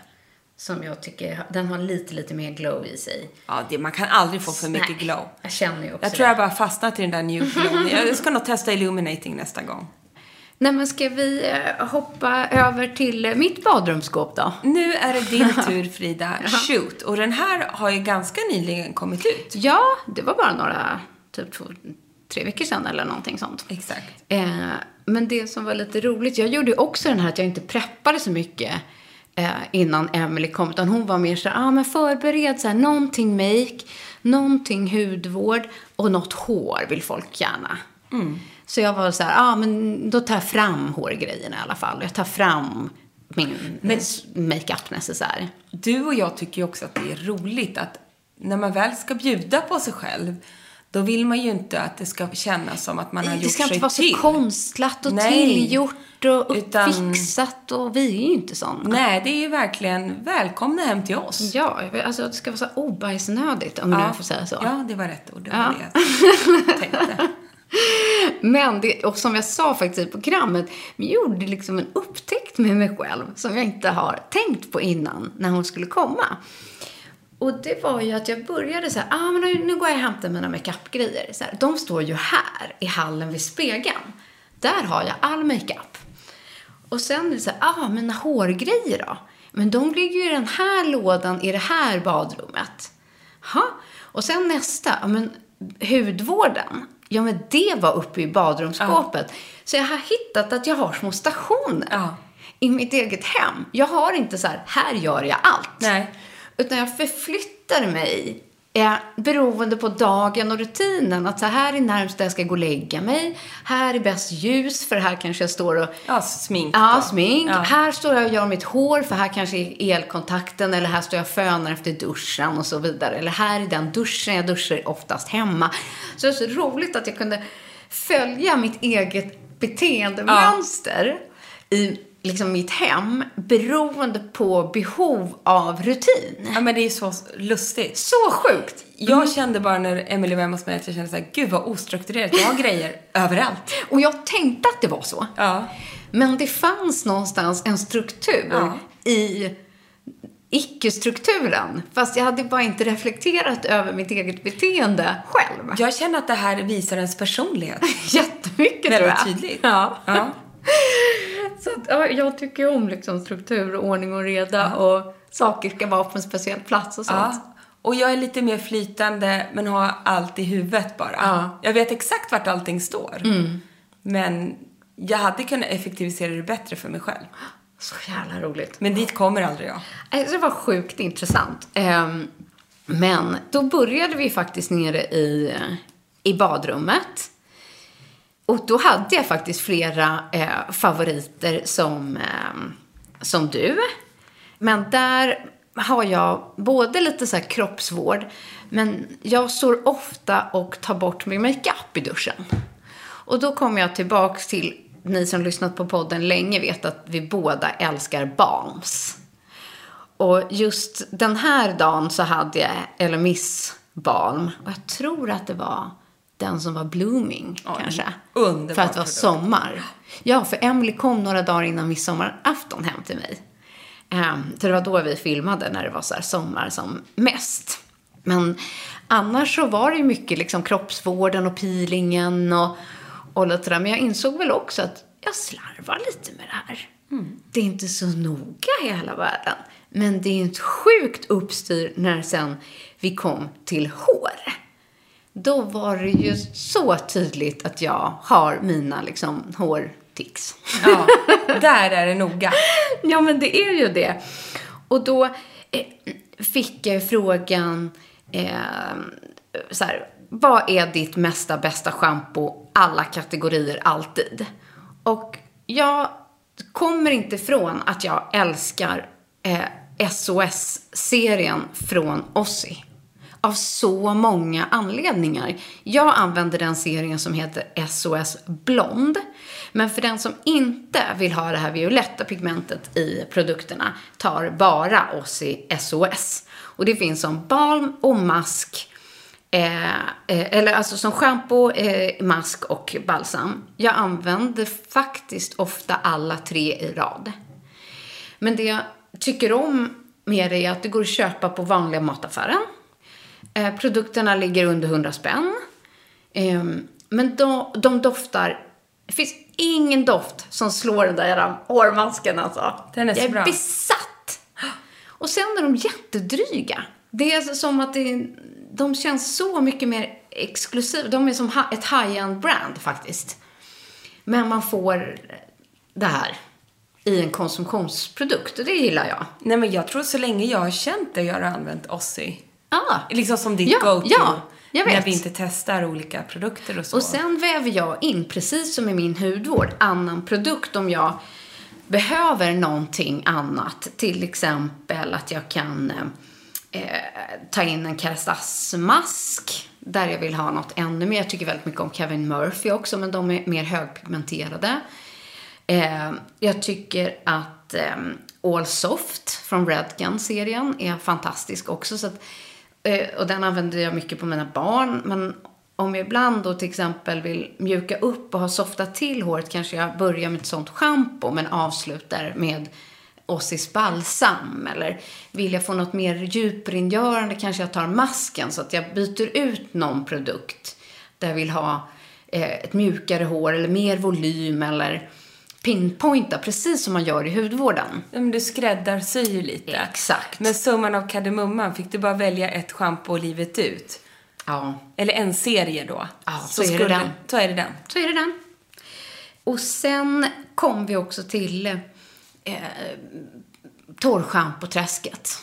Som jag tycker, den har lite, lite mer glow i sig. Ja, det, man kan aldrig få för mycket Nej, glow. Jag känner ju också Jag tror det. jag bara fastnat i den där nude glow. Jag ska nog testa illuminating nästa gång. Nej, men ska vi eh, hoppa över till mitt badrumsskåp då? Nu är det din tur Frida. Shoot. Och den här har ju ganska nyligen kommit ut. Ja, det var bara några, typ två, tre veckor sedan eller någonting sånt. Exakt. Eh, men det som var lite roligt, jag gjorde ju också den här att jag inte preppade så mycket eh, innan Emily kom. Utan hon var mer så här, ah, men förbered så här, någonting make, någonting hudvård och något hår vill folk gärna. Så jag var så här, ah, men då tar jag fram hårgrejerna i alla fall. Jag tar fram min men, makeup necessär. Du och jag tycker ju också att det är roligt att när man väl ska bjuda på sig själv, då vill man ju inte att det ska kännas som att man har gjort Det ska sig inte vara till. så konstlat och Nej. tillgjort och Utan- uppfixat och vi är ju inte sådana. Nej, det är ju verkligen välkomna hem till oss. Ja, alltså det ska vara så obajsnödigt om jag får säga så. Ja, det var rätt ord. Det var Ja. det jag tänkte. Men, det, och som jag sa faktiskt i programmet, jag gjorde liksom en upptäckt med mig själv som jag inte har tänkt på innan när hon skulle komma. Och det var ju att jag började så här, ah, men nu, nu går jag och hämtar mina makeupgrejer. Så här, de står ju här i hallen vid spegeln. Där har jag all makeup. Och sen är det så här, ah, mina hårgrejer då? Men de ligger ju i den här lådan i det här badrummet. Ha. Och sen nästa, ja men hudvården. Ja men det var uppe i badrumsskåpet. Så jag har hittat att jag har små stationer Ja. i mitt eget hem. Jag har inte så här, här gör jag allt. Nej. Utan jag förflyttar mig eh, beroende på dagen och rutinen. Att så här är närmst där jag ska gå och lägga mig. Här är bäst ljus, för här kanske jag står och Ja, smink Ja, smink. Ja. Här står jag och gör mitt hår för här kanske är elkontakten eller här står jag och fönar efter duschen och så vidare. Eller här är den duschen, jag duschar oftast hemma. Så det är så roligt att jag kunde följa mitt eget beteendemönster i liksom mitt hem beroende på behov av rutin. Ja, men det är så lustigt. Så sjukt! Jag kände bara när Emily var hemma hos mig att jag kände så här, gud vad ostrukturerat. Jag har grejer överallt. Och jag tänkte att det var så. Ja. Men det fanns någonstans en struktur Ja. i icke-strukturen. Fast jag hade bara inte reflekterat över mitt eget beteende själv. Jag känner att det här visar ens personlighet. Jättemycket Väldigt tror jag. tydligt. Ja. Ja. Så att, ja, jag tycker om liksom struktur, och ordning och reda och saker ska vara på en speciell plats och sånt. Ja. Och jag är lite mer flytande, men har allt i huvudet bara. Ja. Jag vet exakt vart allting står. Men jag hade kunnat effektivisera det bättre för mig själv. Så jävla roligt. Men dit kommer aldrig jag. Alltså, det var sjukt intressant. Ehm, men då började vi faktiskt nere i, i badrummet. Och då hade jag faktiskt flera eh, favoriter som, eh, som du. Men där har jag både lite så här kroppsvård, men jag står ofta och tar bort min makeup i duschen. Och då kommer jag tillbaks till, ni som lyssnat på podden länge vet att vi båda älskar balms. Och just den här dagen så hade jag Eller Miss balm. Och jag tror att det var den som var blooming kanske. underbar För att det var sommar. Ja, för Emily kom några dagar innan midsommarafton hem till mig. Um, så det var då vi filmade när det var så sommar som mest. Men annars så var det mycket liksom kroppsvården och peelingen och, och lite där. Men jag insåg väl också att jag slarvar lite med det här. Det är inte så noga i hela världen. Men det är inte sjukt uppstyr när sen vi kom till hår. Då var det ju så tydligt att jag har mina liksom hårtics. Ja, där är det noga. Ja, men det är ju det. Och då eh, fick jag frågan eh, så här, vad är ditt mesta bästa schampo alla kategorier alltid? Och jag kommer inte ifrån att jag älskar eh, SOS-serien från Ossi. Av så många anledningar. Jag använder den serien som heter SOS Blond. Men för den som inte vill ha det här violetta pigmentet i produkterna tar bara Ossi SOS. Och det finns som balm och mask. Eh, eh, eller alltså som schampo, eh, mask och balsam. Jag använder faktiskt ofta alla tre i rad. Men det jag tycker om med det är att det går att köpa på vanliga mataffären. Eh, produkterna ligger under 100 spänn. Eh, men de, de doftar... Det finns ingen doft som slår den där hårmasken alltså. Den är så Jag är bra. besatt! Och sen är de jättedryga. Det är alltså som att det, de känns så mycket mer exklusiva. De är som ett high-end brand faktiskt. Men man får det här i en konsumtionsprodukt och det gillar jag. Nej, men jag tror så länge jag har känt dig har du använt Ossi. Ah. Liksom som ditt Ja, go-to. ja, jag vet. När vi inte testar olika produkter och så. Och sen väver jag in, precis som i min hudvård, annan produkt om jag behöver någonting annat. Till exempel att jag kan eh, ta in en Kerastas-mask där jag vill ha något ännu mer. Jag tycker väldigt mycket om Kevin Murphy också, men de är mer högpigmenterade. Eh, jag tycker att eh, All Soft från Redgun-serien är fantastisk också. Så att, Eh, och den använder jag mycket på mina barn. Men om jag ibland då till exempel vill mjuka upp och ha softat till håret kanske jag börjar med ett sånt schampo men avslutar med Ossis balsam. Eller vill jag få något mer djuprengörande kanske jag tar masken så att jag byter ut någon produkt där jag vill ha eh, ett mjukare hår eller mer volym eller pinpointa precis som man gör i hudvården. Ja, men du skräddarsyr lite. Exakt. Men summan av kardemumman, fick du bara välja ett schampo livet ut? Ja, Eller en serie då? Ja, så är det den. Så är det den. så är det den. Och sen kom vi också till eh, torrschampoträsket.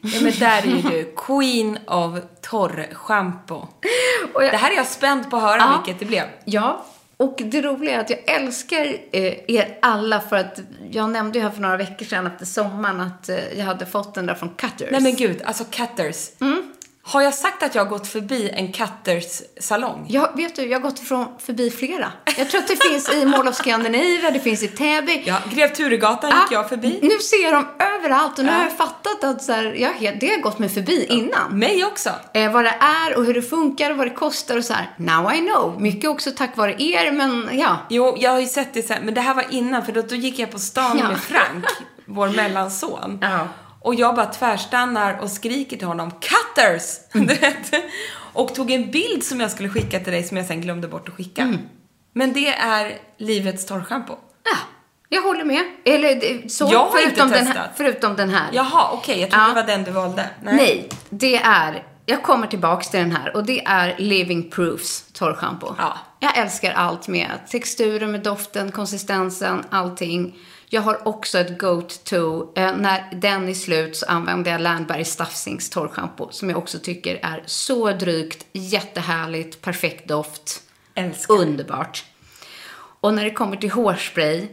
Ja, men där är ju du queen of torrschampo. Jag- Det här är jag spänd på att höra Ja. vilket det blev. Ja, och det roliga är att jag älskar eh, er alla för att jag nämnde ju här för några veckor sedan efter sommaren att eh, jag hade fått den där från Cutters. Nej men gud, alltså Cutters. Mm. Har jag sagt att jag har gått förbi en Cutters salong? Jag, vet du, jag har gått från, förbi flera. Jag tror att det finns i Mall of Scandinavia, det finns i Täby. Ja, Grev Turegatan gick Ah, jag förbi. Nu ser jag dem överallt och nu Ja. har jag fattat att så här, jag, det har gått mig förbi innan. Mig också. Eh, vad det är och hur det funkar och vad det kostar och så här. Now I know. Mycket också tack vare er, men ja. Jo, jag har ju sett det sen, men det här var innan för då, då gick jag på stan Ja. med Frank, vår mellanson. Ja. Och jag bara tvärstannar och skriker till honom Cutters! Mm. Och tog en bild som jag skulle skicka till dig som jag sen glömde bort att skicka. Mm. Men det är livets torrschampo. Ja, jag håller med. Eller så, Jag har förutom, inte den här, testat. förutom den här. Jaha, okej, jag trodde Ja. det var den du valde. Nej. det är, jag kommer tillbaks till den här och det är Living Proofs torrschampo. Ja. Jag älskar allt med texturen, med doften, konsistensen, allting. Jag har också ett go-to. Eh, när den är slut så använder jag Landberg Staffsings torrschampo som jag också tycker är så drygt, jättehärligt, perfekt doft. Älskar. Underbart. Och när det kommer till hårspray,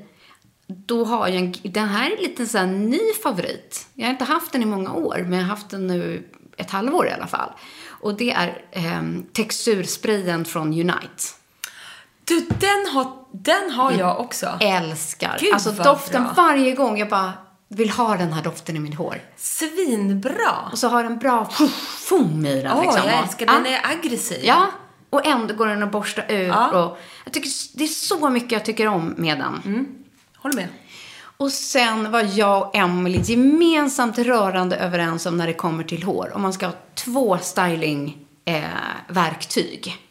då har jag en, den här är lite så här ny favorit. Jag har inte haft den i många år, men jag har haft den nu ett halvår i alla fall. Och det är eh, textursprayen från Unite. Du, den har, den har jag också. Älskar. Gud, alltså doften bra. varje gång jag bara vill ha den här doften i mitt hår. Svinbra. Och så har den bra foam i den. Åh, liksom. jag älskar den. Ja. är aggressiv. Ja, och ändå går den att borsta ut. Ja. Och jag tycker, det är så mycket jag tycker om med den. Håller med. Och sen var jag och Emily gemensamt rörande överens om när det kommer till hår. Om man ska ha två stylingverktyg. Eh, verktyg.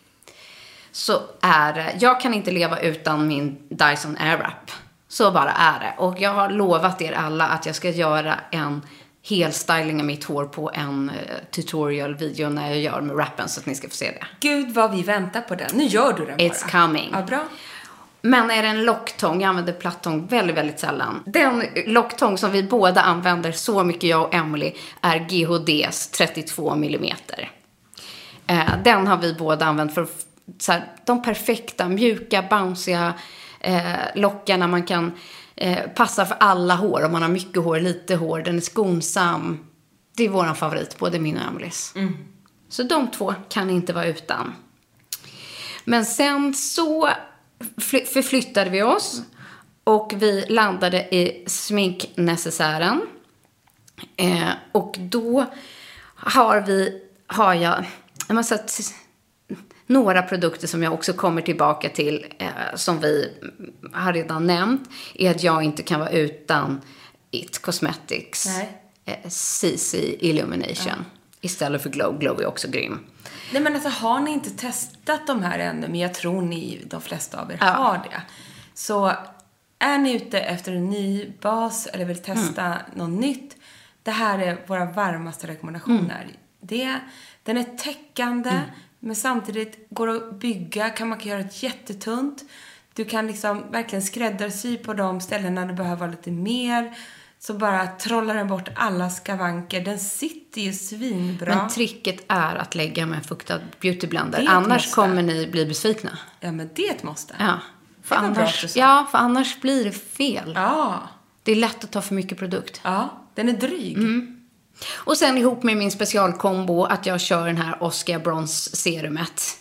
Så är det, jag kan inte leva utan min Dyson Airwrap. Så bara är det. Och jag har lovat er alla att jag ska göra en helstyling av mitt hår på en eh, tutorial-video när jag gör med wrappen så att ni ska få se det. Gud vad vi väntar på den. Nu gör du den bara. It's coming. Ja, bra. Men är det en locktång, jag använder plattång väldigt, väldigt sällan. Den locktång som vi båda använder så mycket, jag och Emily, är GHDs 32 mm. Den har vi båda använt för att så här, de perfekta, mjuka, bounciga eh, lockarna man kan eh, passa för alla hår. Om man har mycket hår, lite hår, den är skonsam. Det är våran favorit, både min och Emelies. Så de två kan inte vara utan. Men sen så fly- förflyttade vi oss och vi landade i sminknecessären. Eh, och då har vi, har jag, jag måste några produkter som jag också kommer tillbaka till, eh, som vi har redan nämnt, är att jag inte kan vara utan It Cosmetics eh, CC Illumination. Istället för Glow. Glow är också grym. Nej men alltså har ni inte testat de här ännu, men jag tror ni, de flesta av er Ja. har det. Så är ni ute efter en ny bas eller vill testa Mm. något nytt, det här är våra varmaste rekommendationer. Mm. Det, den är täckande, men samtidigt går att bygga, kan man kan göra ett jättetunt. Du kan liksom verkligen skräddarsy på de ställena du behöver lite mer. Så bara trollar den bort alla skavanker. Den sitter ju svinbra. Men tricket är att lägga med en fuktad beautyblender. Det Annars måste. kommer ni bli besvikna. Ja, men det är ett måste. Ja. För Det annars, ja, för annars blir det fel. Ja. Det är lätt att ta för mycket produkt. Ja, den är dryg. Och sen ihop med min specialkombo att jag kör den här Oscar Bronze serumet.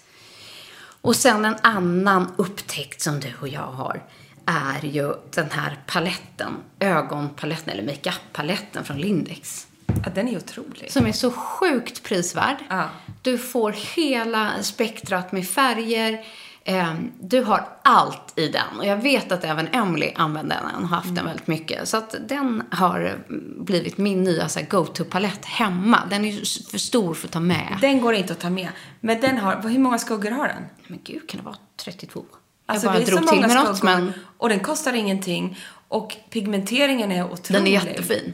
Och sen en annan upptäckt som du och jag har är ju den här paletten, ögonpaletten eller makeup-paletten från Lindex. Ja, den är otrolig. Som är så sjukt prisvärd. Ja. Du får hela spektrat med färger. Eh, Du har allt i den. Och jag vet att även Emily använder den. och har haft den väldigt mycket. Så att den har blivit min nya go-to-palett hemma. Den är för stor för att ta med. Den går inte att ta med. Men den har, hur många skuggor har den? Men gud, kan det vara 32? Alltså, jag bara det är så drog till många med något, men Och den kostar ingenting. Och pigmenteringen är otrolig. den är jättefin.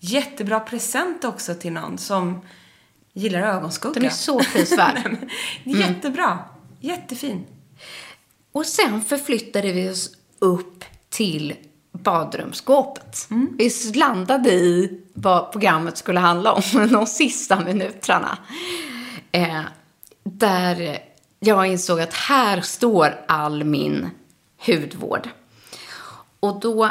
Jättebra present också till någon som gillar ögonskugga. Den är så prisvärd. Mm. Jättebra. Jättefin. Och sen förflyttade vi oss upp till badrumsskåpet. Vi landade i vad programmet skulle handla om de sista minuterna. Eh, där jag insåg att här står all min hudvård. Och då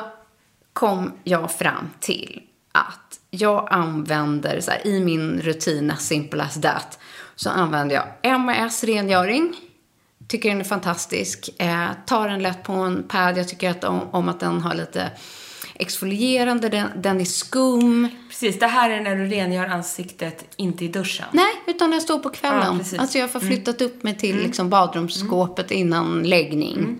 kom jag fram till att jag använder, så här, i min rutin as simple as that, så använder jag MAS rengöring. Tycker den är fantastisk. Eh, tar den lätt på en pad. Jag tycker att om, om att den har lite exfolierande, den, den är skum. Precis, det här är när du rengör ansiktet, inte i duschen. Nej, utan jag står på kvällen. Ja, precis. alltså jag har flyttat upp mig till liksom badrumsskåpet innan läggning.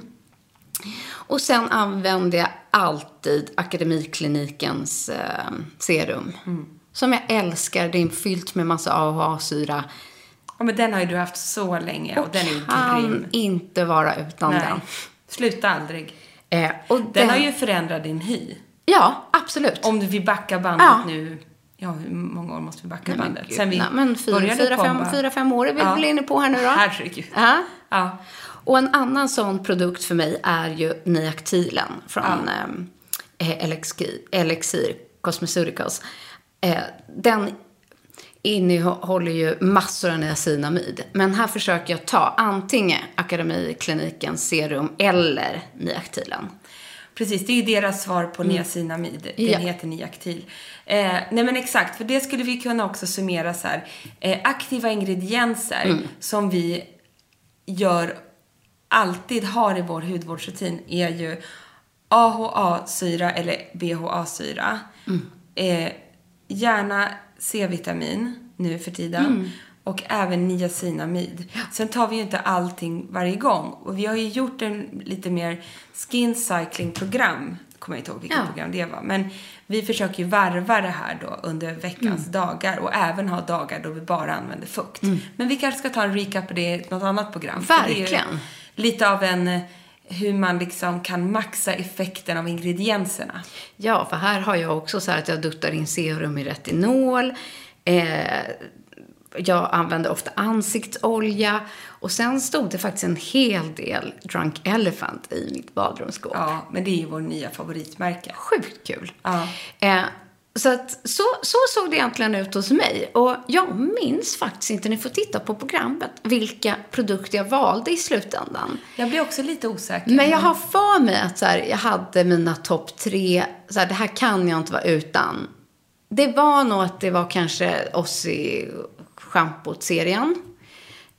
Och sen använder jag alltid Akademiklinikens eh, serum. Som jag älskar. Det är fyllt med massa AHA-syra. Ja, men den har ju du haft så länge och, den är ju kan grym. inte vara utan Nej. den. Sluta aldrig. Eh, och Den har ju förändrat din hy. Ja, absolut. Om du vill backa bandet Ja. nu. Ja, hur många år måste vi backa Nej, bandet? Sen vi nej, men fyra, började fyra, fem, fyra, fem år är vi väl inne på här nu då? Herregud. Ja. Ja. Och en annan sån produkt för mig är ju Niactilen från eh, Elixir, Elixir Cosmeceuticals. Eh, den innehåller ju massor av niacinamid. Men här försöker jag ta antingen Akademiklinikens serum eller Niactilen. Precis, det är ju deras svar på niacinamid. Den Mm. Ja. heter Niactil. Eh, nej men exakt, för det skulle vi kunna också summera så här. Eh, aktiva ingredienser Mm. som vi gör, alltid har i vår hudvårdsrutin är ju AHA-syra eller BHA-syra. Mm. Eh, gärna C-vitamin nu för tiden. Mm. Och även niacinamid. Sen tar vi ju inte allting varje gång. Och vi har ju gjort en lite mer skin cycling program. Kommer jag inte ihåg vilket Ja. program det var. Men vi försöker ju varva det här då under veckans Mm. dagar. Och även ha dagar då vi bara använder fukt. Men vi kanske ska ta en recap på det i något annat program. Verkligen. Lite av en eh, hur man liksom kan maxa effekten av ingredienserna. Ja, för här har jag också så här att jag duttar in serum i retinol. Eh, jag använder ofta ansiktsolja. Och sen stod det faktiskt en hel del Drunk Elephant i mitt badrumsskåp. Ja, men det är ju vår nya favoritmärke. Sjukt kul. Ja. Eh, så, att, så, så såg det egentligen ut hos mig. Och jag minns faktiskt inte, ni får titta på programmet, vilka produkter jag valde i slutändan. Jag blir också lite osäker. Men jag har för mig att så här, jag hade mina topp tre, så här, det här kan jag inte vara utan. Det var nog att det var kanske Ossi schampot-serien,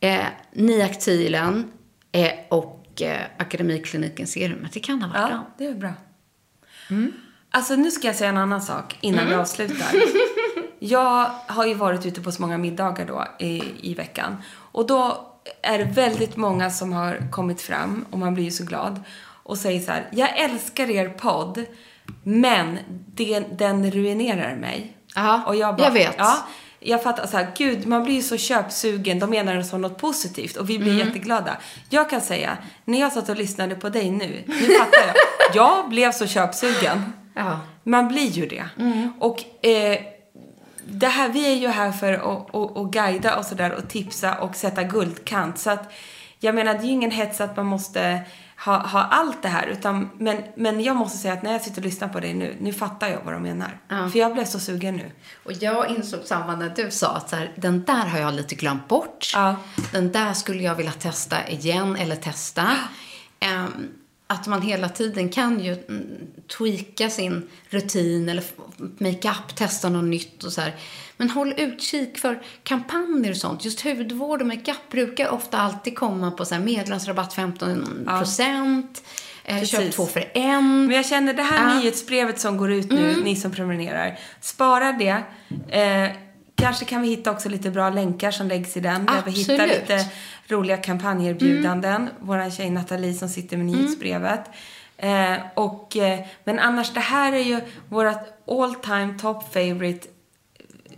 eh, Niactilen eh, och eh, Akademikliniken serumet. Det kan ha varit Ja, den. det är bra. Alltså nu ska jag säga en annan sak innan vi avslutar. Jag har ju varit ute på så många middagar då i, i veckan. Och då är det väldigt många som har kommit fram, och man blir ju så glad, och säger så här, jag älskar er podd, men den, den ruinerar mig. Ja, och jag, bara, jag vet. Ja, jag fattar så här, gud, man blir ju så köpsugen, de menar det som något positivt och vi blir Mm. jätteglada. Jag kan säga, när jag satt och lyssnade på dig nu, nu fattar jag. Jag blev så köpsugen. Ja. Man blir ju det. Och eh, det här, vi är ju här för att, att, att guida och sådär och tipsa och sätta guldkant. Så att, jag menar, det är ju ingen hets att man måste ha, ha allt det här. Utan, men, men jag måste säga att när jag sitter och lyssnar på dig nu, nu fattar jag vad de menar. För jag blev så sugen nu. Och jag insåg samma när du sa att så här, den där har jag lite glömt bort. Ja. Den där skulle jag vilja testa igen eller testa. Ehm, att man hela tiden kan ju mm, tweaka sin rutin eller makeup, testa något nytt och så här. Men håll utkik för kampanjer och sånt. Just hudvård och makeup brukar ofta alltid komma på så här medlemsrabatt 15 procent. Eh, köp Precis. två för en. Men jag känner det här Ja. Mm. nyhetsbrevet som går ut nu, ni som prenumererar, spara det. Eh, kanske kan vi hitta också lite bra länkar som läggs i den. Där vi hittar lite roliga kampanjerbjudanden. Mm. Vår tjej Nathalie som sitter med nyhetsbrevet. Eh, och, eh, men annars, det här är ju vårt all time top favorite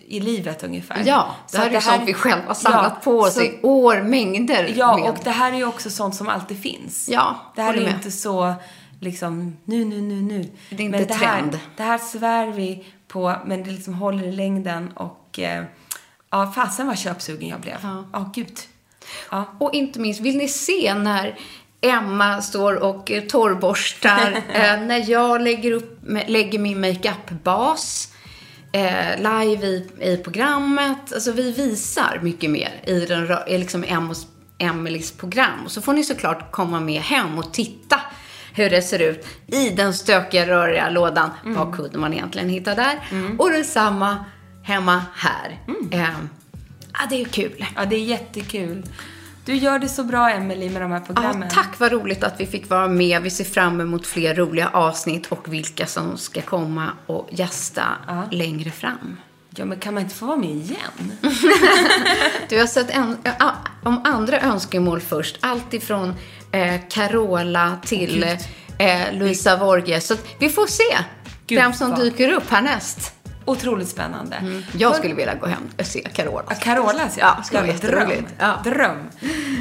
i livet ungefär. Ja, det Så här att är ju sånt vi själva har samlat Ja, på oss så- i år, mängder Ja, med. och det här är ju också sånt som alltid finns. Ja, Det här är ju inte så, liksom, nu, nu, nu, nu. Det är inte men det här, trend. det här svär vi på, men det liksom håller i längden och eh, ja, fasen vad köpsugen jag blev. Ja, Ja. gud. Ja. Och inte minst, vill ni se när Emma står och eh, torrborstar, eh, när jag lägger, upp, lägger min makeup-bas eh, live i, i programmet. Alltså vi visar mycket mer i, den, liksom Emmos, Emelies program. Och så får ni såklart komma med hem och titta hur det ser ut i den stökiga, röriga lådan. Vad kunde man egentligen hitta där? Och detsamma hemma här. Eh, ja, det är kul. ja, det är jättekul. Du gör det så bra, Emily med de här programmen. Ja, tack vad roligt att vi fick vara med. Vi ser fram emot fler roliga avsnitt och vilka som ska komma och gästa längre fram. Ja, men kan man inte få vara med igen? Du har sett en, ja, om andra önskemål först. Allt ifrån eh, Carola till eh, Luisa Vorge. Så vi får se Gud, vem som vad- dyker upp härnäst. Otroligt spännande. Jag skulle vilja gå hem och se Carola. Ja, Carolas Ja, det skulle vara dröm. Ja. Dröm.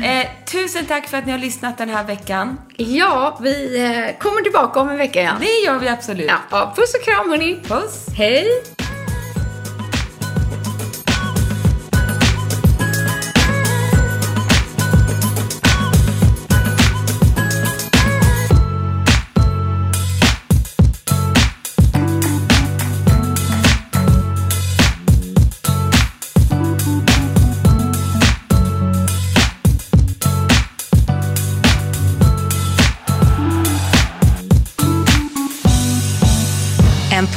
Eh, tusen tack för att ni har lyssnat den här veckan. Ja, vi eh, kommer tillbaka om en vecka igen. Det gör vi absolut. Ja, puss och kram hörni. Puss. Hej!